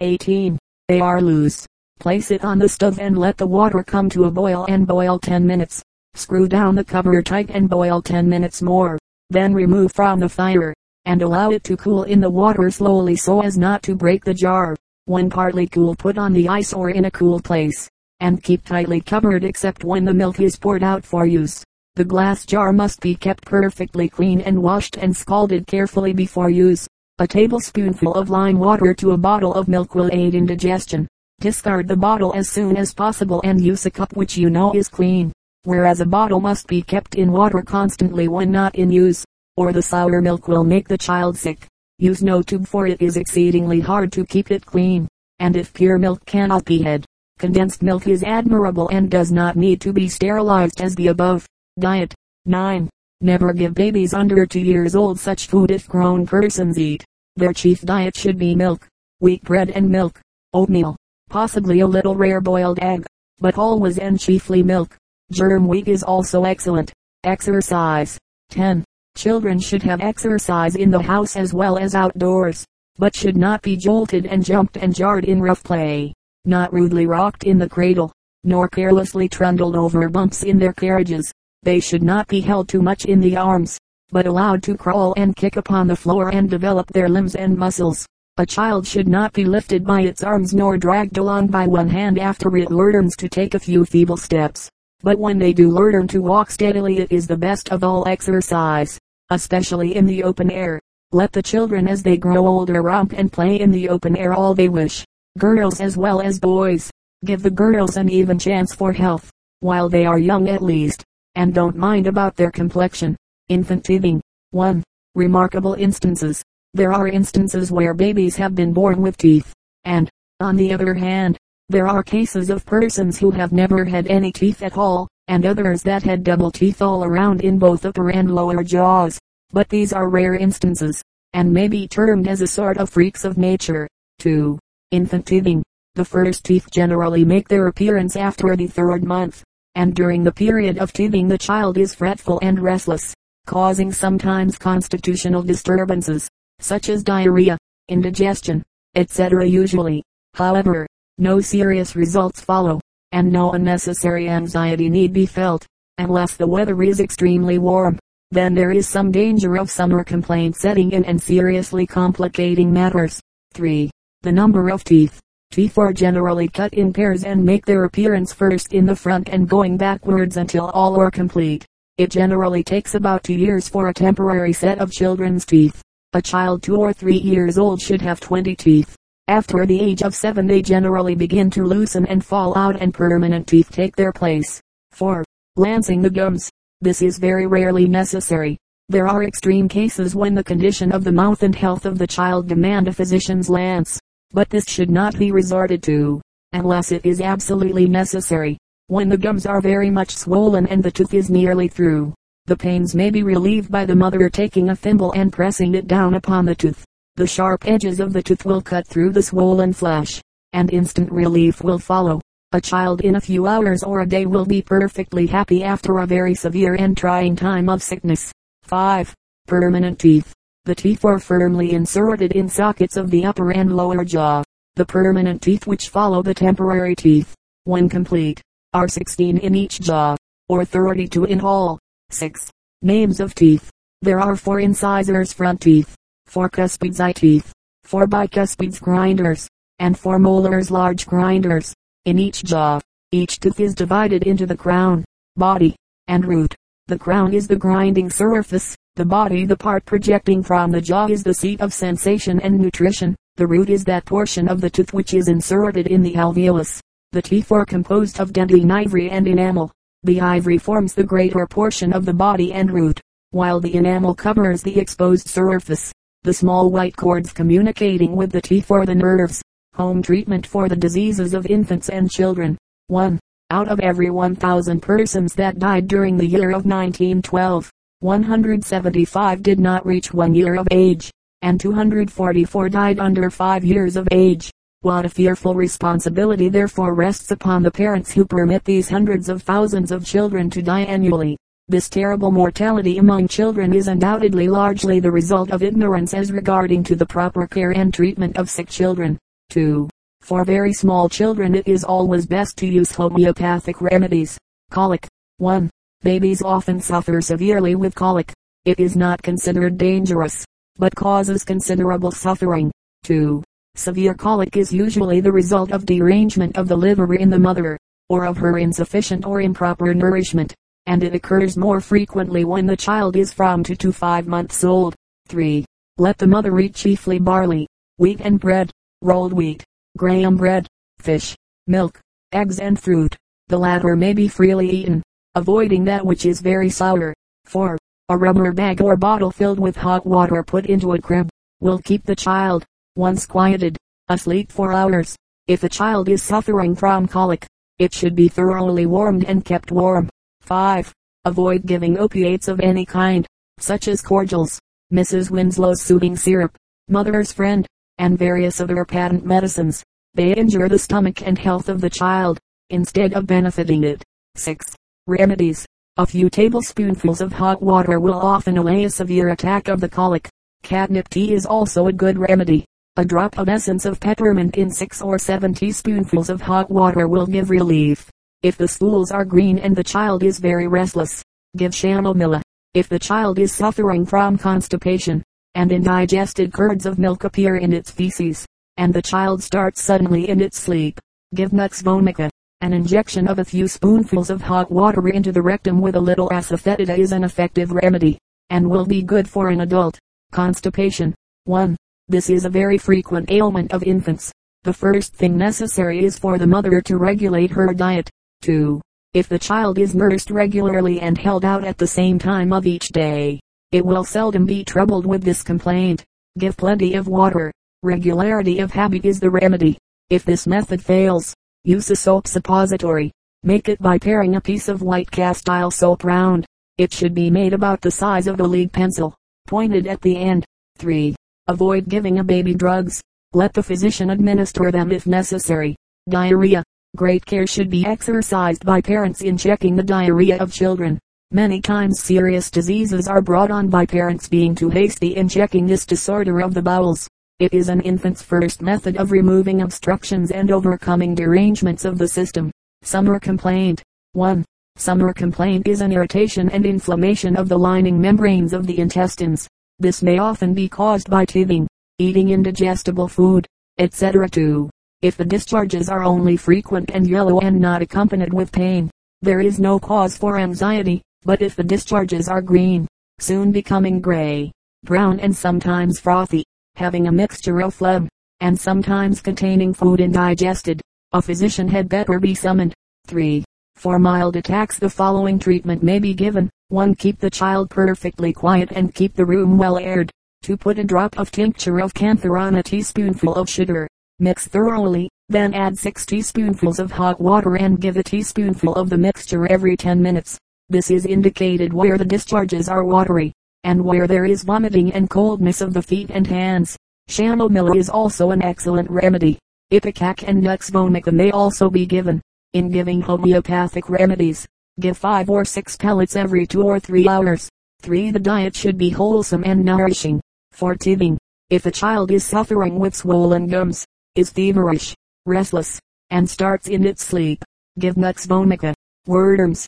18. They are loose. Place it on the stove and let the water come to a boil and boil 10 minutes. Screw down the cover tight and boil 10 minutes more. Then remove from the fire, and allow it to cool in the water slowly so as not to break the jar. When partly cool put on the ice or in a cool place, and keep tightly covered except when the milk is poured out for use. The glass jar must be kept perfectly clean and washed and scalded carefully before use. A tablespoonful of lime water to a bottle of milk will aid in digestion. Discard the bottle as soon as possible and use a cup which you know is clean. Whereas a bottle must be kept in water constantly when not in use, or the sour milk will make the child sick. Use no tube for it is exceedingly hard to keep it clean. And if pure milk cannot be had, condensed milk is admirable and does not need to be sterilized as the above. Diet. 9. Never give babies under 2 years old such food if grown persons eat. Their chief diet should be milk, wheat bread and milk, oatmeal, possibly a little rare boiled egg, but always and chiefly milk. Germ wheat is also excellent. Exercise. 10. Children should have exercise in the house as well as outdoors, but should not be jolted and jumped and jarred in rough play, not rudely rocked in the cradle, nor carelessly trundled over bumps in their carriages. They should not be held too much in the arms, but allowed to crawl and kick upon the floor and develop their limbs and muscles. A child should not be lifted by its arms nor dragged along by one hand after it learns to take a few feeble steps. But when they do learn to walk steadily it is the best of all exercise, especially in the open air. Let the children as they grow older romp and play in the open air all they wish. Girls as well as boys. Give the girls an even chance for health, while they are young at least and don't mind about their complexion. Infant teething. 1. Remarkable instances. There are instances where babies have been born with teeth, and, on the other hand, there are cases of persons who have never had any teeth at all, and others that had double teeth all around in both upper and lower jaws. But these are rare instances, and may be termed as a sort of freaks of nature. 2. Infant teething. The first teeth generally make their appearance after the third month and during the period of teething the child is fretful and restless, causing sometimes constitutional disturbances, such as diarrhea, indigestion, etc. Usually, however, no serious results follow, and no unnecessary anxiety need be felt, unless the weather is extremely warm. Then there is some danger of summer complaint setting in and seriously complicating matters. 3. The number of teeth. Teeth are generally cut in pairs and make their appearance first in the front and going backwards until all are complete. It generally takes about two years for a temporary set of children's teeth. A child two or three years old should have 20 teeth. After the age of seven they generally begin to loosen and fall out and permanent teeth take their place. 4. Lancing the gums. This is very rarely necessary. There are extreme cases when the condition of the mouth and health of the child demand a physician's lance but this should not be resorted to, unless it is absolutely necessary. When the gums are very much swollen and the tooth is nearly through, the pains may be relieved by the mother taking a thimble and pressing it down upon the tooth. The sharp edges of the tooth will cut through the swollen flesh, and instant relief will follow. A child in a few hours or a day will be perfectly happy after a very severe and trying time of sickness. 5. Permanent teeth. The teeth are firmly inserted in sockets of the upper and lower jaw. The permanent teeth which follow the temporary teeth, when complete, are 16 in each jaw, or 32 in all. 6. Names of teeth. There are four incisors front teeth, four cuspids eye teeth, four bicuspids grinders, and four molars large grinders, in each jaw. Each tooth is divided into the crown, body, and root. The crown is the grinding surface, the body the part projecting from the jaw is the seat of sensation and nutrition. The root is that portion of the tooth which is inserted in the alveolus. The teeth are composed of dentine ivory and enamel. The ivory forms the greater portion of the body and root, while the enamel covers the exposed surface. The small white cords communicating with the teeth are the nerves. Home treatment for the diseases of infants and children. 1. Out of every 1,000 persons that died during the year of 1912, 175 did not reach one year of age, and 244 died under five years of age. What a fearful responsibility therefore rests upon the parents who permit these hundreds of thousands of children to die annually. This terrible mortality among children is undoubtedly largely the result of ignorance as regarding to the proper care and treatment of sick children. 2. For very small children it is always best to use homeopathic remedies. Colic. 1. Babies often suffer severely with colic. It is not considered dangerous, but causes considerable suffering. 2. Severe colic is usually the result of derangement of the liver in the mother, or of her insufficient or improper nourishment, and it occurs more frequently when the child is from 2 to 5 months old. 3. Let the mother eat chiefly barley, wheat and bread, rolled wheat, graham bread, fish, milk, eggs and fruit. The latter may be freely eaten, avoiding that which is very sour. 4. A rubber bag or bottle filled with hot water put into a crib, will keep the child, once quieted, asleep for hours. If a child is suffering from colic, it should be thoroughly warmed and kept warm. 5. Avoid giving opiates of any kind, such as cordials, Mrs. Winslow's soothing syrup, mother's friend, and various other patent medicines. They injure the stomach and health of the child, instead of benefiting it. 6. Remedies. A few tablespoonfuls of hot water will often allay a severe attack of the colic. Catnip tea is also a good remedy. A drop of essence of peppermint in 6 or 7 teaspoonfuls of hot water will give relief. If the stools are green and the child is very restless, give chamomilla. If the child is suffering from constipation, and indigested curds of milk appear in its feces, and the child starts suddenly in its sleep, give nux vomica. An injection of a few spoonfuls of hot water into the rectum with a little asafoetida is an effective remedy, and will be good for an adult. Constipation. 1. This is a very frequent ailment of infants. The first thing necessary is for the mother to regulate her diet. 2. If the child is nursed regularly and held out at the same time of each day, it will seldom be troubled with this complaint. Give plenty of water. Regularity of habit is the remedy. If this method fails, use a soap suppository. Make it by paring a piece of white castile soap round. It should be made about the size of a lead pencil, pointed at the end. 3. Avoid giving a baby drugs. Let the physician administer them if necessary. Diarrhea. Great care should be exercised by parents in checking the diarrhea of children. Many times serious diseases are brought on by parents being too hasty in checking this disorder of the bowels. It is an infant's first method of removing obstructions and overcoming derangements of the system. Summer complaint. 1. Summer complaint is an irritation and inflammation of the lining membranes of the intestines. This may often be caused by teething, eating indigestible food, etc. 2. If the discharges are only frequent and yellow and not accompanied with pain, there is no cause for anxiety, but if the discharges are green, soon becoming gray, brown and sometimes frothy, having a mixture of phlegm, and sometimes containing food indigested, a physician had better be summoned. 3. For mild attacks the following treatment may be given. 1. Keep the child perfectly quiet and keep the room well aired. 2. Put a drop of tincture of camphor on a teaspoonful of sugar. Mix thoroughly, then add 6 teaspoonfuls of hot water and give a teaspoonful of the mixture every 10 minutes. This is indicated where the discharges are watery, and where there is vomiting and coldness of the feet and hands. Chamomilla is also an excellent remedy. Ipecac and Nux vomica may also be given. In giving homeopathic remedies, Give 5 or 6 pellets every 2 or 3 hours. 3. The diet should be wholesome and nourishing. For teething, if a child is suffering with swollen gums, is feverish, restless, and starts in its sleep, give nux vomica. Wordworms,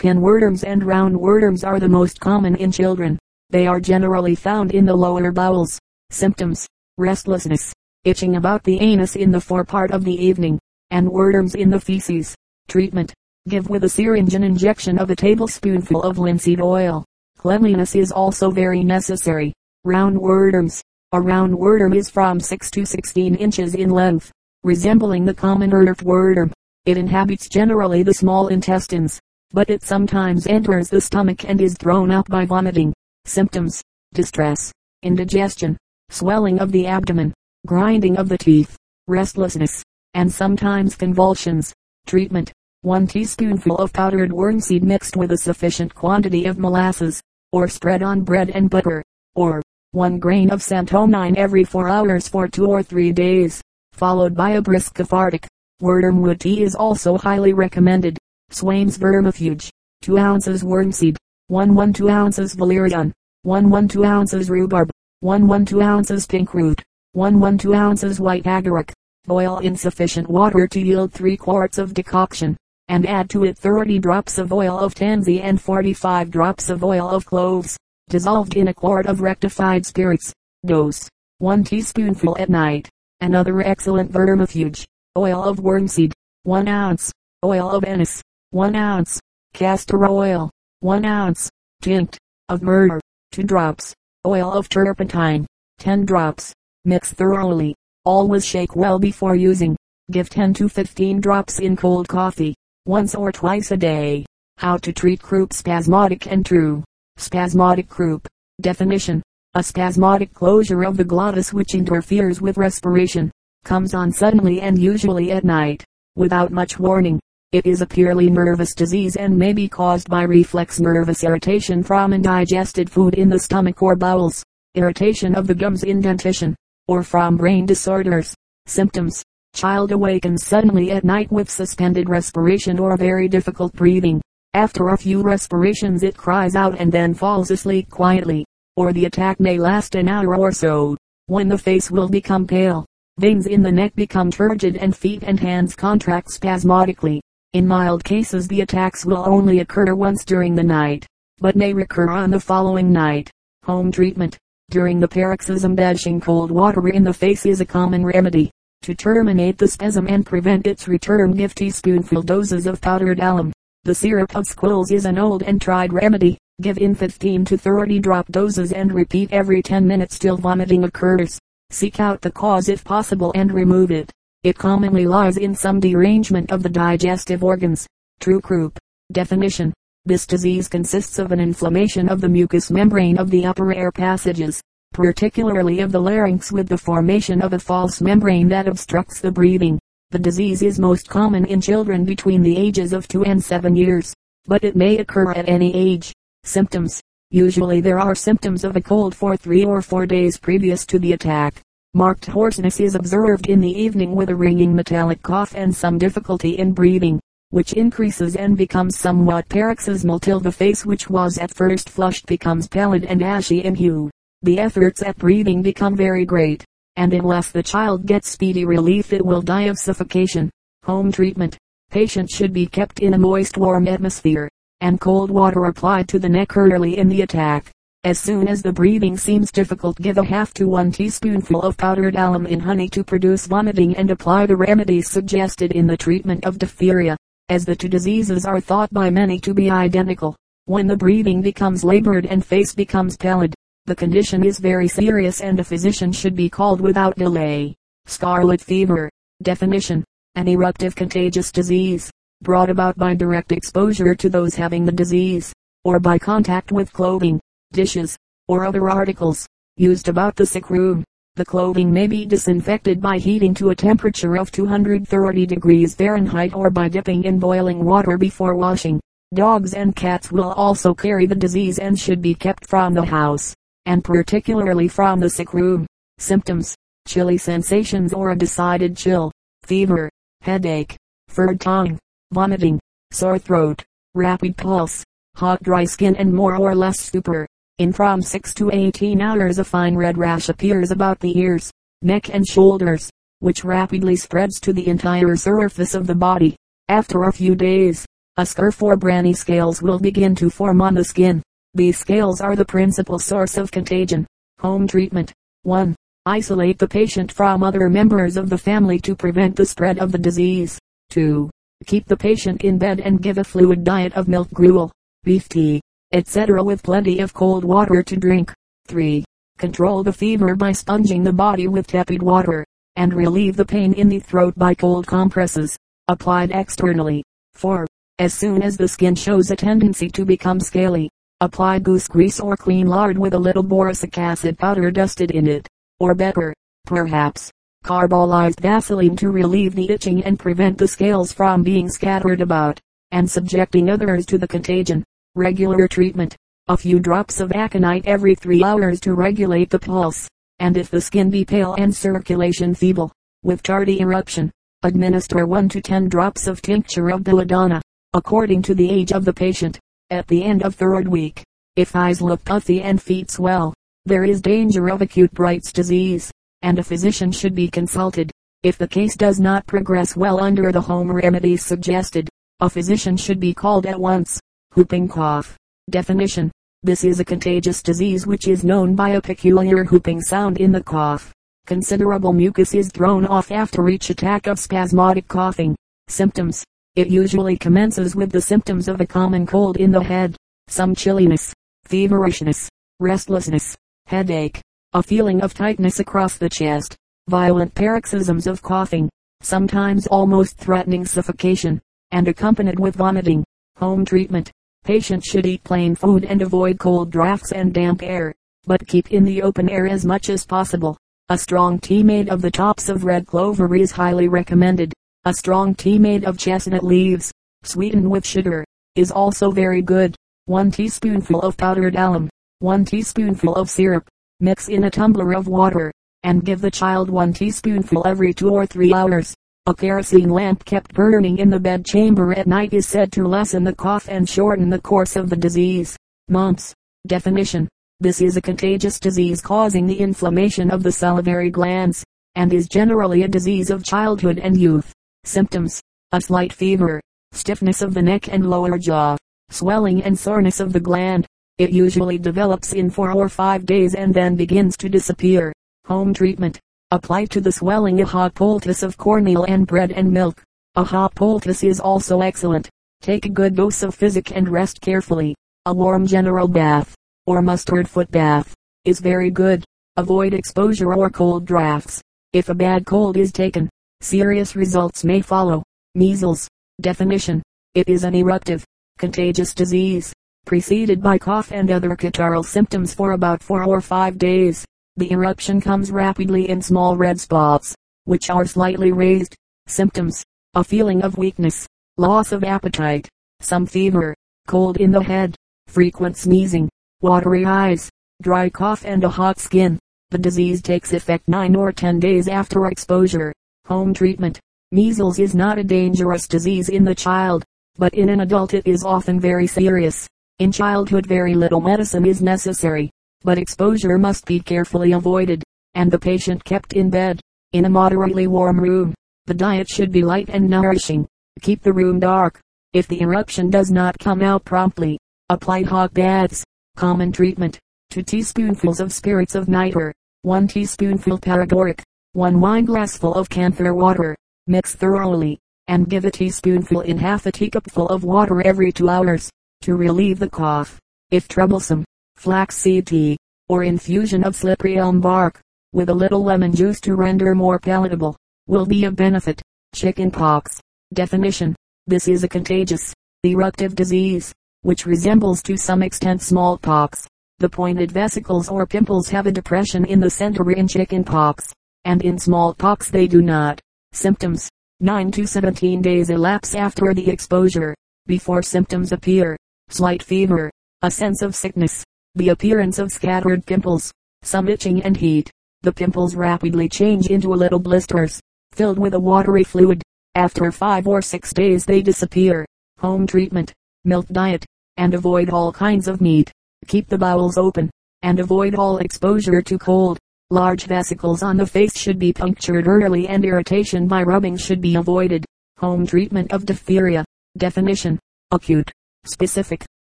pinworms, and roundworms are the most common in children. They are generally found in the lower bowels. Symptoms, restlessness, itching about the anus in the forepart of the evening, and worms in the feces. Treatment, Give with a syringe an injection of a tablespoonful of linseed oil. Cleanliness is also very necessary. Roundworms. A roundworm is from 6 to 16 inches in length, resembling the common earthworm. It inhabits generally the small intestines, but it sometimes enters the stomach and is thrown up by vomiting. Symptoms, distress, indigestion, swelling of the abdomen, grinding of the teeth, restlessness, and sometimes convulsions. Treatment, 1 teaspoonful of powdered wormseed mixed with a sufficient quantity of molasses, or spread on bread and butter, or 1 grain of santonine every 4 hours for 2 or 3 days, followed by a brisk cathartic. Wormwood tea is also highly recommended. Swain's vermifuge, 2 ounces wormseed, 1 1 2 ounces valerian, 1 1 2 ounces rhubarb, 1 1 2 ounces pink root, 1 1 2 ounces white agaric. Boil in sufficient water to yield 3 quarts of decoction, and add to it 30 drops of oil of tansy and 45 drops of oil of cloves, dissolved in a quart of rectified spirits. Dose, 1 teaspoonful at night. Another excellent vermifuge, oil of wormseed, 1 ounce, oil of anise, 1 ounce, castor oil, 1 ounce, tinct of myrrh, 2 drops, oil of turpentine, 10 drops. Mix thoroughly. Always shake well before using. Give 10 to 15 drops in cold coffee, once or twice a day. How to treat croup spasmodic and true. Spasmodic croup. Definition. A spasmodic closure of the glottis which interferes with respiration. Comes on suddenly and usually at night. Without much warning. It is a purely nervous disease and may be caused by reflex nervous irritation from indigested food in the stomach or bowels. Irritation of the gums in dentition or from brain disorders. Symptoms. Child awakens suddenly at night with suspended respiration or very difficult breathing. After a few respirations it cries out and then falls asleep quietly. Or the attack may last an hour or so. When the face will become pale. Veins in the neck become turgid and feet and hands contract spasmodically. In mild cases the attacks will only occur once during the night, but may recur on the following night. Home treatment. During the paroxysm dashing cold water in the face is a common remedy. To terminate the spasm and prevent its return give teaspoonful doses of powdered alum. The syrup of squills is an old and tried remedy. Give in 15 to 30 drop doses and repeat every 10 minutes till vomiting occurs. Seek out the cause if possible and remove it. It commonly lies in some derangement of the digestive organs. True croup. Definition. This disease consists of an inflammation of the mucous membrane of the upper air passages, particularly of the larynx with the formation of a false membrane that obstructs the breathing. The disease is most common in children between the ages of 2 and 7 years, but it may occur at any age. Symptoms. Usually there are symptoms of a cold for 3 or 4 days previous to the attack. Marked hoarseness is observed in the evening with a ringing metallic cough and some difficulty in breathing which increases and becomes somewhat paroxysmal till the face which was at first flushed becomes pallid and ashy in hue. The efforts at breathing become very great, and unless the child gets speedy relief it will die of suffocation. Home treatment. Patient should be kept in a moist warm atmosphere, and cold water applied to the neck early in the attack. As soon as the breathing seems difficult give a half to one teaspoonful of powdered alum in honey to produce vomiting and apply the remedies suggested in the treatment of diphtheria as the two diseases are thought by many to be identical. When the breathing becomes labored and face becomes pallid, the condition is very serious and a physician should be called without delay. Scarlet fever. Definition. An eruptive contagious disease, brought about by direct exposure to those having the disease, or by contact with clothing, dishes, or other articles, used about the sick room. The clothing may be disinfected by heating to a temperature of 230 degrees Fahrenheit or by dipping in boiling water before washing. Dogs and cats will also carry the disease and should be kept from the house, and particularly from the sick room. Symptoms. Chilly sensations or a decided chill, fever, headache, furred tongue, vomiting, sore throat, rapid pulse, hot dry skin and more or less stupor. In from 6 to 18 hours a fine red rash appears about the ears, neck and shoulders, which rapidly spreads to the entire surface of the body. After a few days, a scurf or branny scales will begin to form on the skin. These scales are the principal source of contagion. Home treatment. 1. Isolate the patient from other members of the family to prevent the spread of the disease. 2. Keep the patient in bed and give a fluid diet of milk gruel, beef tea, etc. with plenty of cold water to drink. 3. Control the fever by sponging the body with tepid water, and relieve the pain in the throat by cold compresses, applied externally. 4. As soon as the skin shows a tendency to become scaly, apply goose grease or clean lard with a little boracic acid powder dusted in it, or better, perhaps, carbolized vaseline to relieve the itching and prevent the scales from being scattered about, and subjecting others to the contagion. Regular treatment. A few drops of aconite every three hours to regulate the pulse. And if the skin be pale and circulation feeble, with tardy eruption, administer 1 to 10 drops of tincture of belladonna, according to the age of the patient. At the end of third week, if eyes look puffy and feet swell, there is danger of acute Bright's disease. and a physician should be consulted. If the case does not progress well under the home remedies suggested, a physician should be called at once. Whooping cough. Definition. This is a contagious disease which is known by a peculiar whooping sound in the cough. Considerable mucus is thrown off after each attack of spasmodic coughing. Symptoms. It usually commences with the symptoms of a common cold in the head, some chilliness, feverishness, restlessness, headache, a feeling of tightness across the chest, violent paroxysms of coughing, sometimes almost threatening suffocation, and accompanied with vomiting. Home treatment. Patient should eat plain food and avoid cold draughts and damp air, but keep in the open air as much as possible. A strong tea made of the tops of red clover is highly recommended. A strong tea made of chestnut leaves, sweetened with sugar, is also very good. 1 teaspoonful of powdered alum, 1 teaspoonful of syrup, mix in a tumbler of water, and give the child one teaspoonful every two or three hours. A kerosene lamp kept burning in the bed chamber at night is said to lessen the cough and shorten the course of the disease. Mumps. Definition. This is a contagious disease causing the inflammation of the salivary glands, and is generally a disease of childhood and youth. Symptoms. A slight fever, stiffness of the neck and lower jaw, swelling and soreness of the gland. It usually develops in four or five days and then begins to disappear. Home treatment. Apply to the swelling a hot poultice of cornmeal and bread and milk. A hot poultice is also excellent. Take a good dose of physic and rest carefully. A warm general bath, or mustard foot bath, is very good. Avoid exposure or cold drafts. If a bad cold is taken, serious results may follow. Measles. Definition. It is an eruptive, contagious disease, preceded by cough and other catarrhal symptoms for about four or five days. The eruption comes rapidly in small red spots, which are slightly raised. Symptoms. A feeling of weakness, loss of appetite, some fever, cold in the head, frequent sneezing, watery eyes, dry cough and a hot skin. The disease takes effect 9 or 10 days after exposure. Home treatment. Measles is not a dangerous disease in the child, but in an adult it is often very serious. In childhood very little medicine is necessary but exposure must be carefully avoided, and the patient kept in bed, in a moderately warm room. The diet should be light and nourishing. Keep the room dark. If the eruption does not come out promptly, apply hot baths. Common treatment. 2 teaspoonfuls of spirits of nitre, 1 teaspoonful paregoric, 1 wineglassful of camphor water. Mix thoroughly, and give a teaspoonful in half a teacupful of water every two hours, to relieve the cough. If troublesome, flaxseed tea, or infusion of slippery elm bark, with a little lemon juice to render more palatable, will be of benefit. Chicken pox. Definition. This is a contagious, eruptive disease, which resembles to some extent smallpox. The pointed vesicles or pimples have a depression in the center in chicken pox, and in smallpox they do not. Symptoms. 9 to 17 days elapse after the exposure, before symptoms appear. Slight fever, a sense of sickness, the appearance of scattered pimples, some itching and heat. The pimples rapidly change into little blisters, filled with a watery fluid. After five or six days they disappear. Home treatment, milk diet, and avoid all kinds of meat. Keep the bowels open, and avoid all exposure to cold. Large vesicles on the face should be punctured early and irritation by rubbing should be avoided. Home treatment of diphtheria. Definition. Acute, specific,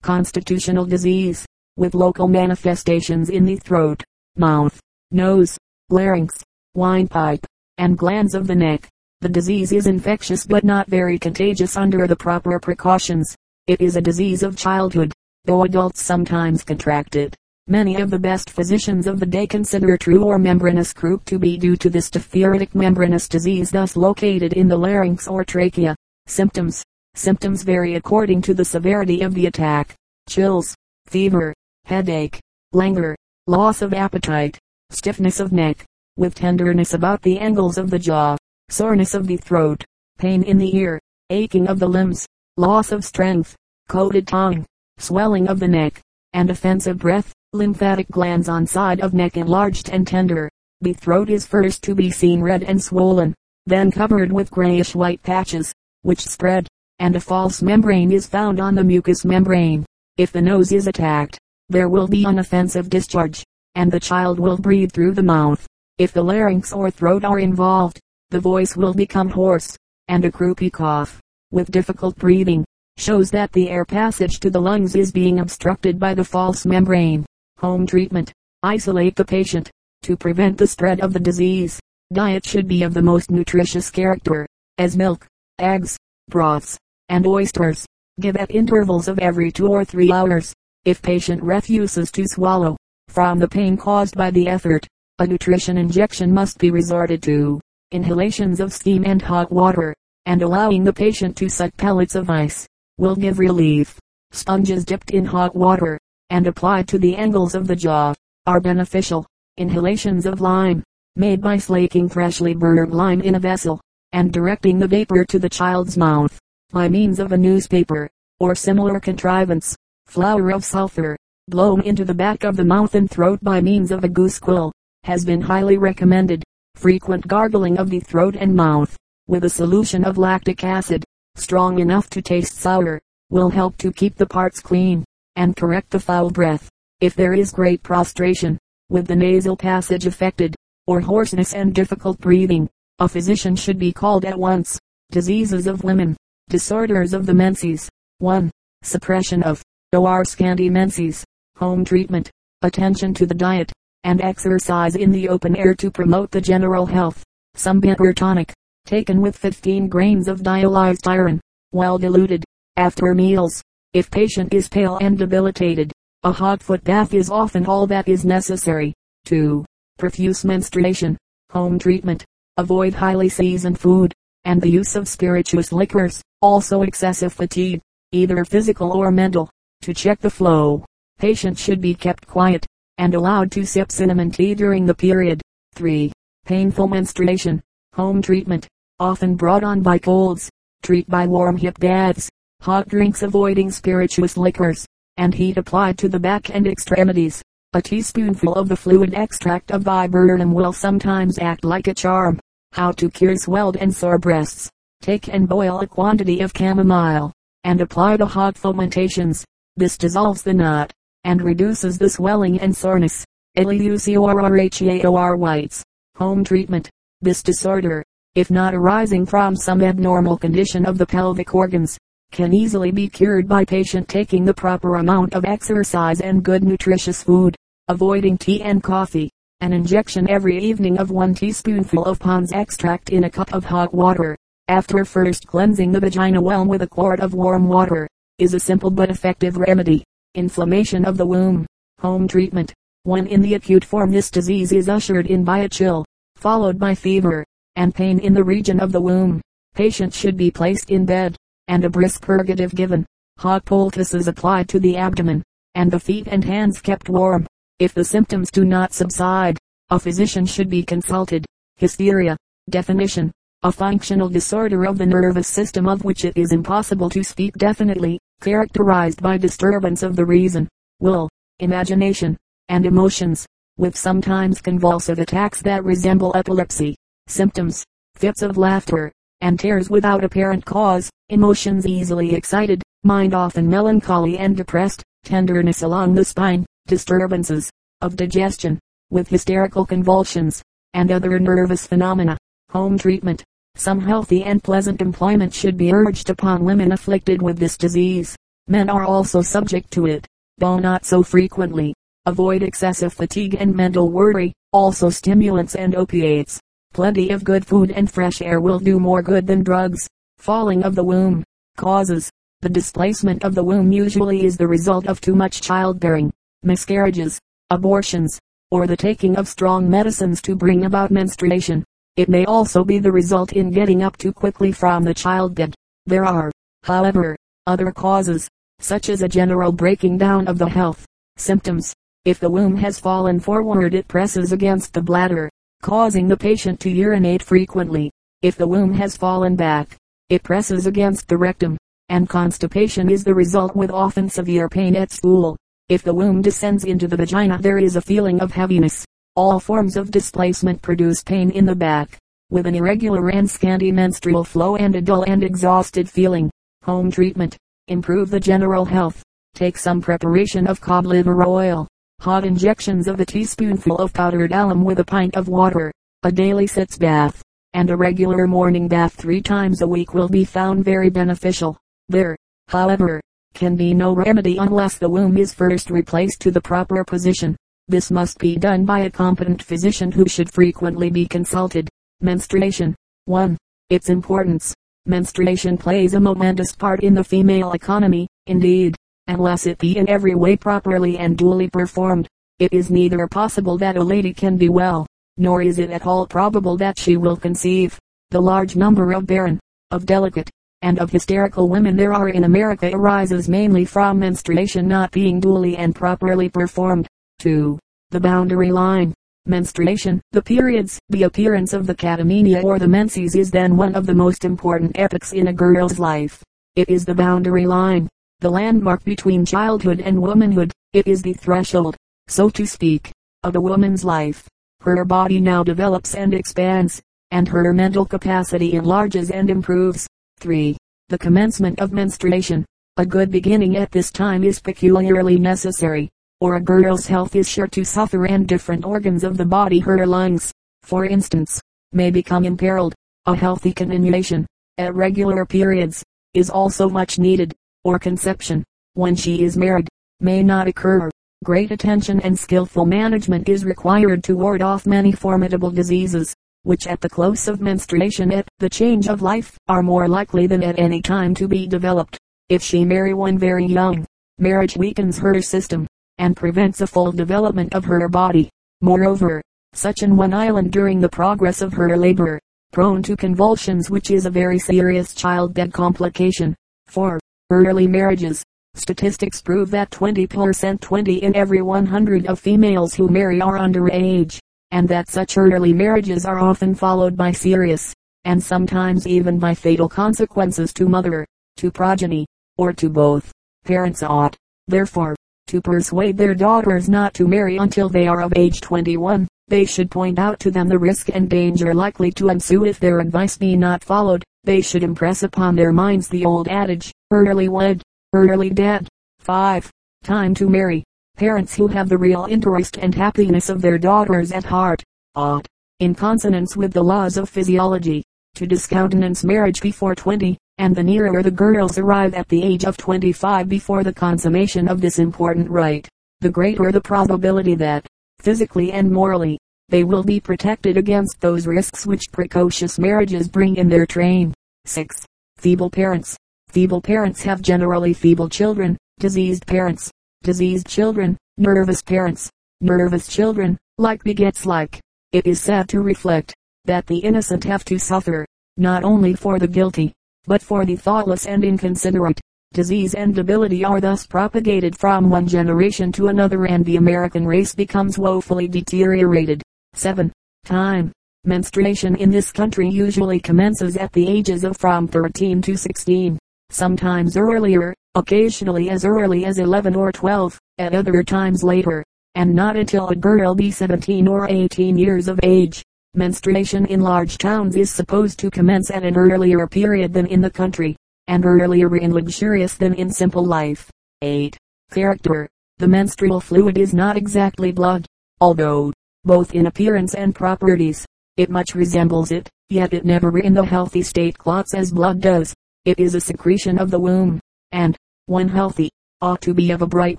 constitutional disease with local manifestations in the throat, mouth, nose, larynx, windpipe, and glands of the neck. The disease is infectious but not very contagious under the proper precautions. It is a disease of childhood, though adults sometimes contract it. Many of the best physicians of the day consider true or membranous croup to be due to this diphtheritic membranous disease thus located in the larynx or trachea. Symptoms. Symptoms vary according to the severity of the attack. Chills, fever, headache, languor, loss of appetite, stiffness of neck, with tenderness about the angles of the jaw, soreness of the throat, pain in the ear, aching of the limbs, loss of strength, coated tongue, swelling of the neck, and offensive breath, lymphatic glands on side of neck enlarged and tender. The throat is first to be seen red and swollen, then covered with grayish white patches, which spread, and a false membrane is found on the mucous membrane. If the nose is attacked, there will be an offensive discharge, and the child will breathe through the mouth. If the larynx or throat are involved, the voice will become hoarse, and a croupy cough, with difficult breathing, shows that the air passage to the lungs is being obstructed by the false membrane. Home treatment. Isolate the patient. To prevent the spread of the disease, diet should be of the most nutritious character, as milk, eggs, broths, and oysters. Give at intervals of every two or three hours. If patient refuses to swallow, from the pain caused by the effort, a nutrition injection must be resorted to. Inhalations of steam and hot water, and allowing the patient to suck pellets of ice, will give relief. Sponges dipped in hot water, and applied to the angles of the jaw, are beneficial. Inhalations of lime, made by slaking freshly burned lime in a vessel, and directing the vapor to the child's mouth, by means of a newspaper, or similar contrivance. Flour of sulphur, blown into the back of the mouth and throat by means of a goose quill, has been highly recommended. Frequent gargling of the throat and mouth, with a solution of lactic acid, strong enough to taste sour, will help to keep the parts clean, and correct the foul breath. If there is great prostration, with the nasal passage affected, or hoarseness and difficult breathing, a physician should be called at once. Diseases of women. Disorders of the menses. 1. Suppression of, or scanty menses. Home treatment. Attention to the diet and exercise in the open air to promote the general health. Some bitter tonic, taken with 15 grains of dialyzed iron, well diluted, after meals. If patient is pale and debilitated, a hot foot bath is often all that is necessary. 2. Profuse menstruation. Home treatment. Avoid highly seasoned food, and the use of spirituous liquors, also excessive fatigue, either physical or mental. To check the flow, patient should be kept quiet, and allowed to sip cinnamon tea during the period. 3. Painful menstruation. Home treatment. Often brought on by colds. Treat by warm hip baths. Hot drinks avoiding spirituous liquors. And heat applied to the back and extremities. A teaspoonful of the fluid extract of viburnum will sometimes act like a charm. How to cure swelled and sore breasts. Take and boil a quantity of chamomile, and apply the hot fomentations. This dissolves the knot, and reduces the swelling and soreness. Leucorrhoea or whites. Home treatment. This disorder, if not arising from some abnormal condition of the pelvic organs, can easily be cured by patient taking the proper amount of exercise and good nutritious food, avoiding tea and coffee. An injection every evening of one teaspoonful of Pond's extract in a cup of hot water, after first cleansing the vagina well with a quart of warm water, is a simple but effective remedy. Inflammation of the womb. Home treatment. When in the acute form this disease is ushered in by a chill, followed by fever, and pain in the region of the womb. Patient should be placed in bed, and a brisk purgative given. Hot poultices applied to the abdomen, and the feet and hands kept warm. If the symptoms do not subside, a physician should be consulted. Hysteria. Definition. A functional disorder of the nervous system of which it is impossible to speak definitely characterized by disturbance of the reason, will, imagination, and emotions, with sometimes convulsive attacks that resemble epilepsy. Symptoms, fits of laughter, and tears without apparent cause, emotions easily excited, mind often melancholy and depressed, tenderness along the spine, disturbances of digestion, with hysterical convulsions, and other nervous phenomena. Home treatment. Some healthy and pleasant employment should be urged upon women afflicted with this disease. Men are also subject to it, though not so frequently. Avoid excessive fatigue and mental worry, also stimulants and opiates. Plenty of good food and fresh air will do more good than drugs. Falling of the womb. Causes. The displacement of the womb usually is the result of too much childbearing, miscarriages, abortions, or the taking of strong medicines to bring about menstruation. It may also be the result in getting up too quickly from the childbed. There are, however, other causes, such as a general breaking down of the health symptoms. If the womb has fallen forward it presses against the bladder, causing the patient to urinate frequently. If the womb has fallen back, it presses against the rectum, and constipation is the result with often severe pain at stool. If the womb descends into the vagina there is a feeling of heaviness, all forms of displacement produce pain in the back, with an irregular and scanty menstrual flow and a dull and exhausted feeling. Home treatment. Improve the general health. Take some preparation of cod liver oil, hot injections of a teaspoonful of powdered alum with a pint of water, a daily sitz bath, and a regular morning bath three times a week will be found very beneficial. There, however, can be no remedy unless the womb is first replaced to the proper position. This must be done by a competent physician who should frequently be consulted. Menstruation. 1. Its importance. Menstruation plays a momentous part in the female economy, indeed, unless it be in every way properly and duly performed, it is neither possible that a lady can be well, nor is it at all probable that she will conceive. The large number of barren, of delicate, and of hysterical women there are in America arises mainly from menstruation not being duly and properly performed. 2. The boundary line. Menstruation, the periods, the appearance of the catamenia or the menses is then one of the most important epochs in a girl's life. It is the boundary line, the landmark between childhood and womanhood. It is the threshold, so to speak, of a woman's life. Her body now develops and expands, and her mental capacity enlarges and improves. 3. The commencement of menstruation. A good beginning at this time is peculiarly necessary, or a girl's health is sure to suffer and different organs of the body, her lungs, for instance, may become imperiled. A healthy continuation, at regular periods, is also much needed, or conception, when she is married, may not occur. Great attention and skillful management is required to ward off many formidable diseases, which at the close of menstruation at the change of life are more likely than at any time to be developed. If she marry one very young, marriage weakens her system, and prevents a full development of her body. Moreover, such an one island during the progress of her labor, prone to convulsions which is a very serious child dead complication. 4. Early marriages, Statistics prove that 20% 20 in every 100 of females who marry are under age, and that such early marriages are often followed by serious, and sometimes even by fatal consequences to mother, to progeny, or to both. Parents ought, therefore, to persuade their daughters not to marry until they are of age 21. They should point out to them the risk and danger likely to ensue if their advice be not followed. They should impress upon their minds the old adage, early wed, early dead. 5. Time to marry. Parents who have the real interest and happiness of their daughters at heart, ought, in consonance with the laws of physiology, to discountenance marriage before 20, and the nearer the girls arrive at the age of 25 before the consummation of this important rite, the greater the probability that, physically and morally, they will be protected against those risks which precocious marriages bring in their train. 6. Feeble parents. Feeble parents have generally feeble children, diseased parents, diseased children, nervous parents, nervous children, like begets like. It is sad to reflect that the innocent have to suffer, not only for the guilty, but for the thoughtless and inconsiderate. Disease and debility are thus propagated from one generation to another and the American race becomes woefully deteriorated. 7. Time. Menstruation in this country usually commences at the ages of from 13 to 16 sometimes earlier, occasionally as early as 11 or 12, at other times later, and not until a girl be 17 or 18 years of age. Menstruation in large towns is supposed to commence at an earlier period than in the country, and earlier in luxurious than in simple life. 8. Character. The menstrual fluid is not exactly blood, although, both in appearance and properties, it much resembles it, yet it never in the healthy state clots as blood does. It is a secretion of the womb, and, when healthy, ought to be of a bright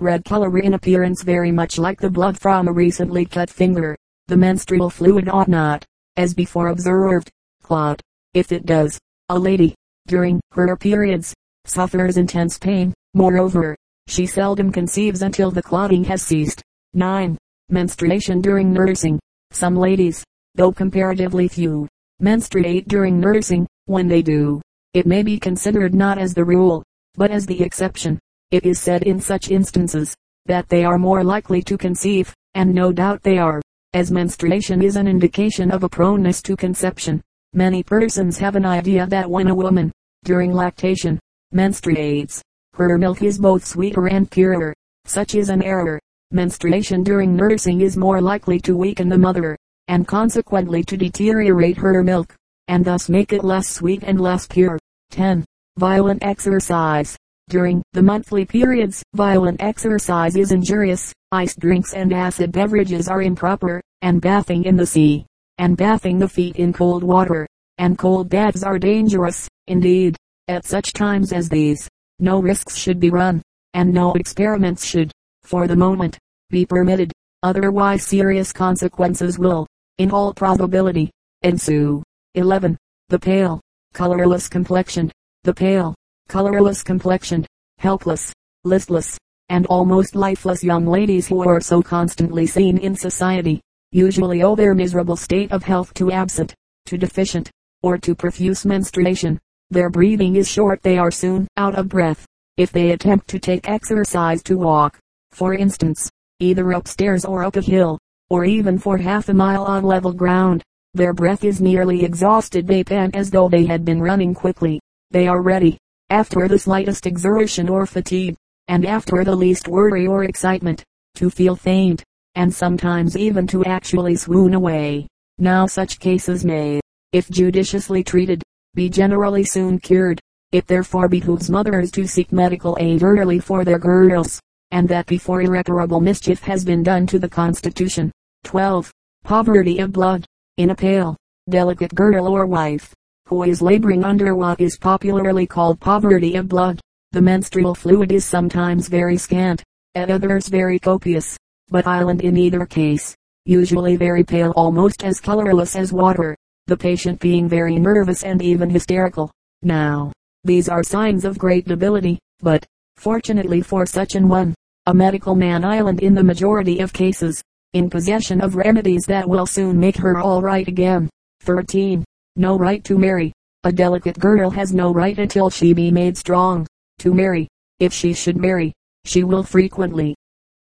red color in appearance very much like the blood from a recently cut finger. The menstrual fluid ought not, as before observed, clot. If it does, a lady, during her periods, suffers intense pain. Moreover, she seldom conceives until the clotting has ceased. 9. Menstruation during nursing. Some ladies, though comparatively few, menstruate during nursing. When they do, it may be considered not as the rule, but as the exception. It is said in such instances, that they are more likely to conceive, and no doubt they are, as menstruation is an indication of a proneness to conception. Many persons have an idea that when a woman, during lactation, menstruates, her milk is both sweeter and purer. Such is an error. Menstruation during nursing is more likely to weaken the mother, and consequently to deteriorate her milk and thus make it less sweet and less pure. 10. Violent exercise. During the monthly periods, violent exercise is injurious, iced drinks and acid beverages are improper, and bathing in the sea, and bathing the feet in cold water, and cold baths are dangerous. Indeed, at such times as these, no risks should be run, and no experiments should, for the moment, be permitted. Otherwise serious consequences will, in all probability, ensue. 11. The pale, colorless complexion, the pale, colorless complexioned, helpless, listless, and almost lifeless young ladies who are so constantly seen in society, usually owe their miserable state of health to absent, to deficient, or to profuse menstruation. Their breathing is short they are soon out of breath. If they attempt to take exercise to walk, for instance, either upstairs or up a hill, or even for half a mile on level ground, their breath is nearly exhausted they pant as though they had been running quickly. They are ready, after the slightest exertion or fatigue, and after the least worry or excitement, to feel faint, and sometimes even to actually swoon away. Now such cases may, if judiciously treated, be generally soon cured. It therefore behooves mothers to seek medical aid early for their girls, and that before irreparable mischief has been done to the constitution. 12. Poverty of blood. In a pale, delicate girl or wife, who is laboring under what is popularly called poverty of blood. The menstrual fluid is sometimes very scant, at others very copious, but island in either case, usually very pale almost as colorless as water, the patient being very nervous and even hysterical. Now, these are signs of great debility, but, fortunately for such an one, a medical man island in the majority of cases, in possession of remedies that will soon make her all right again. 13. No right to marry. A delicate girl has no right until she be made strong, to marry. If she should marry, she will frequently,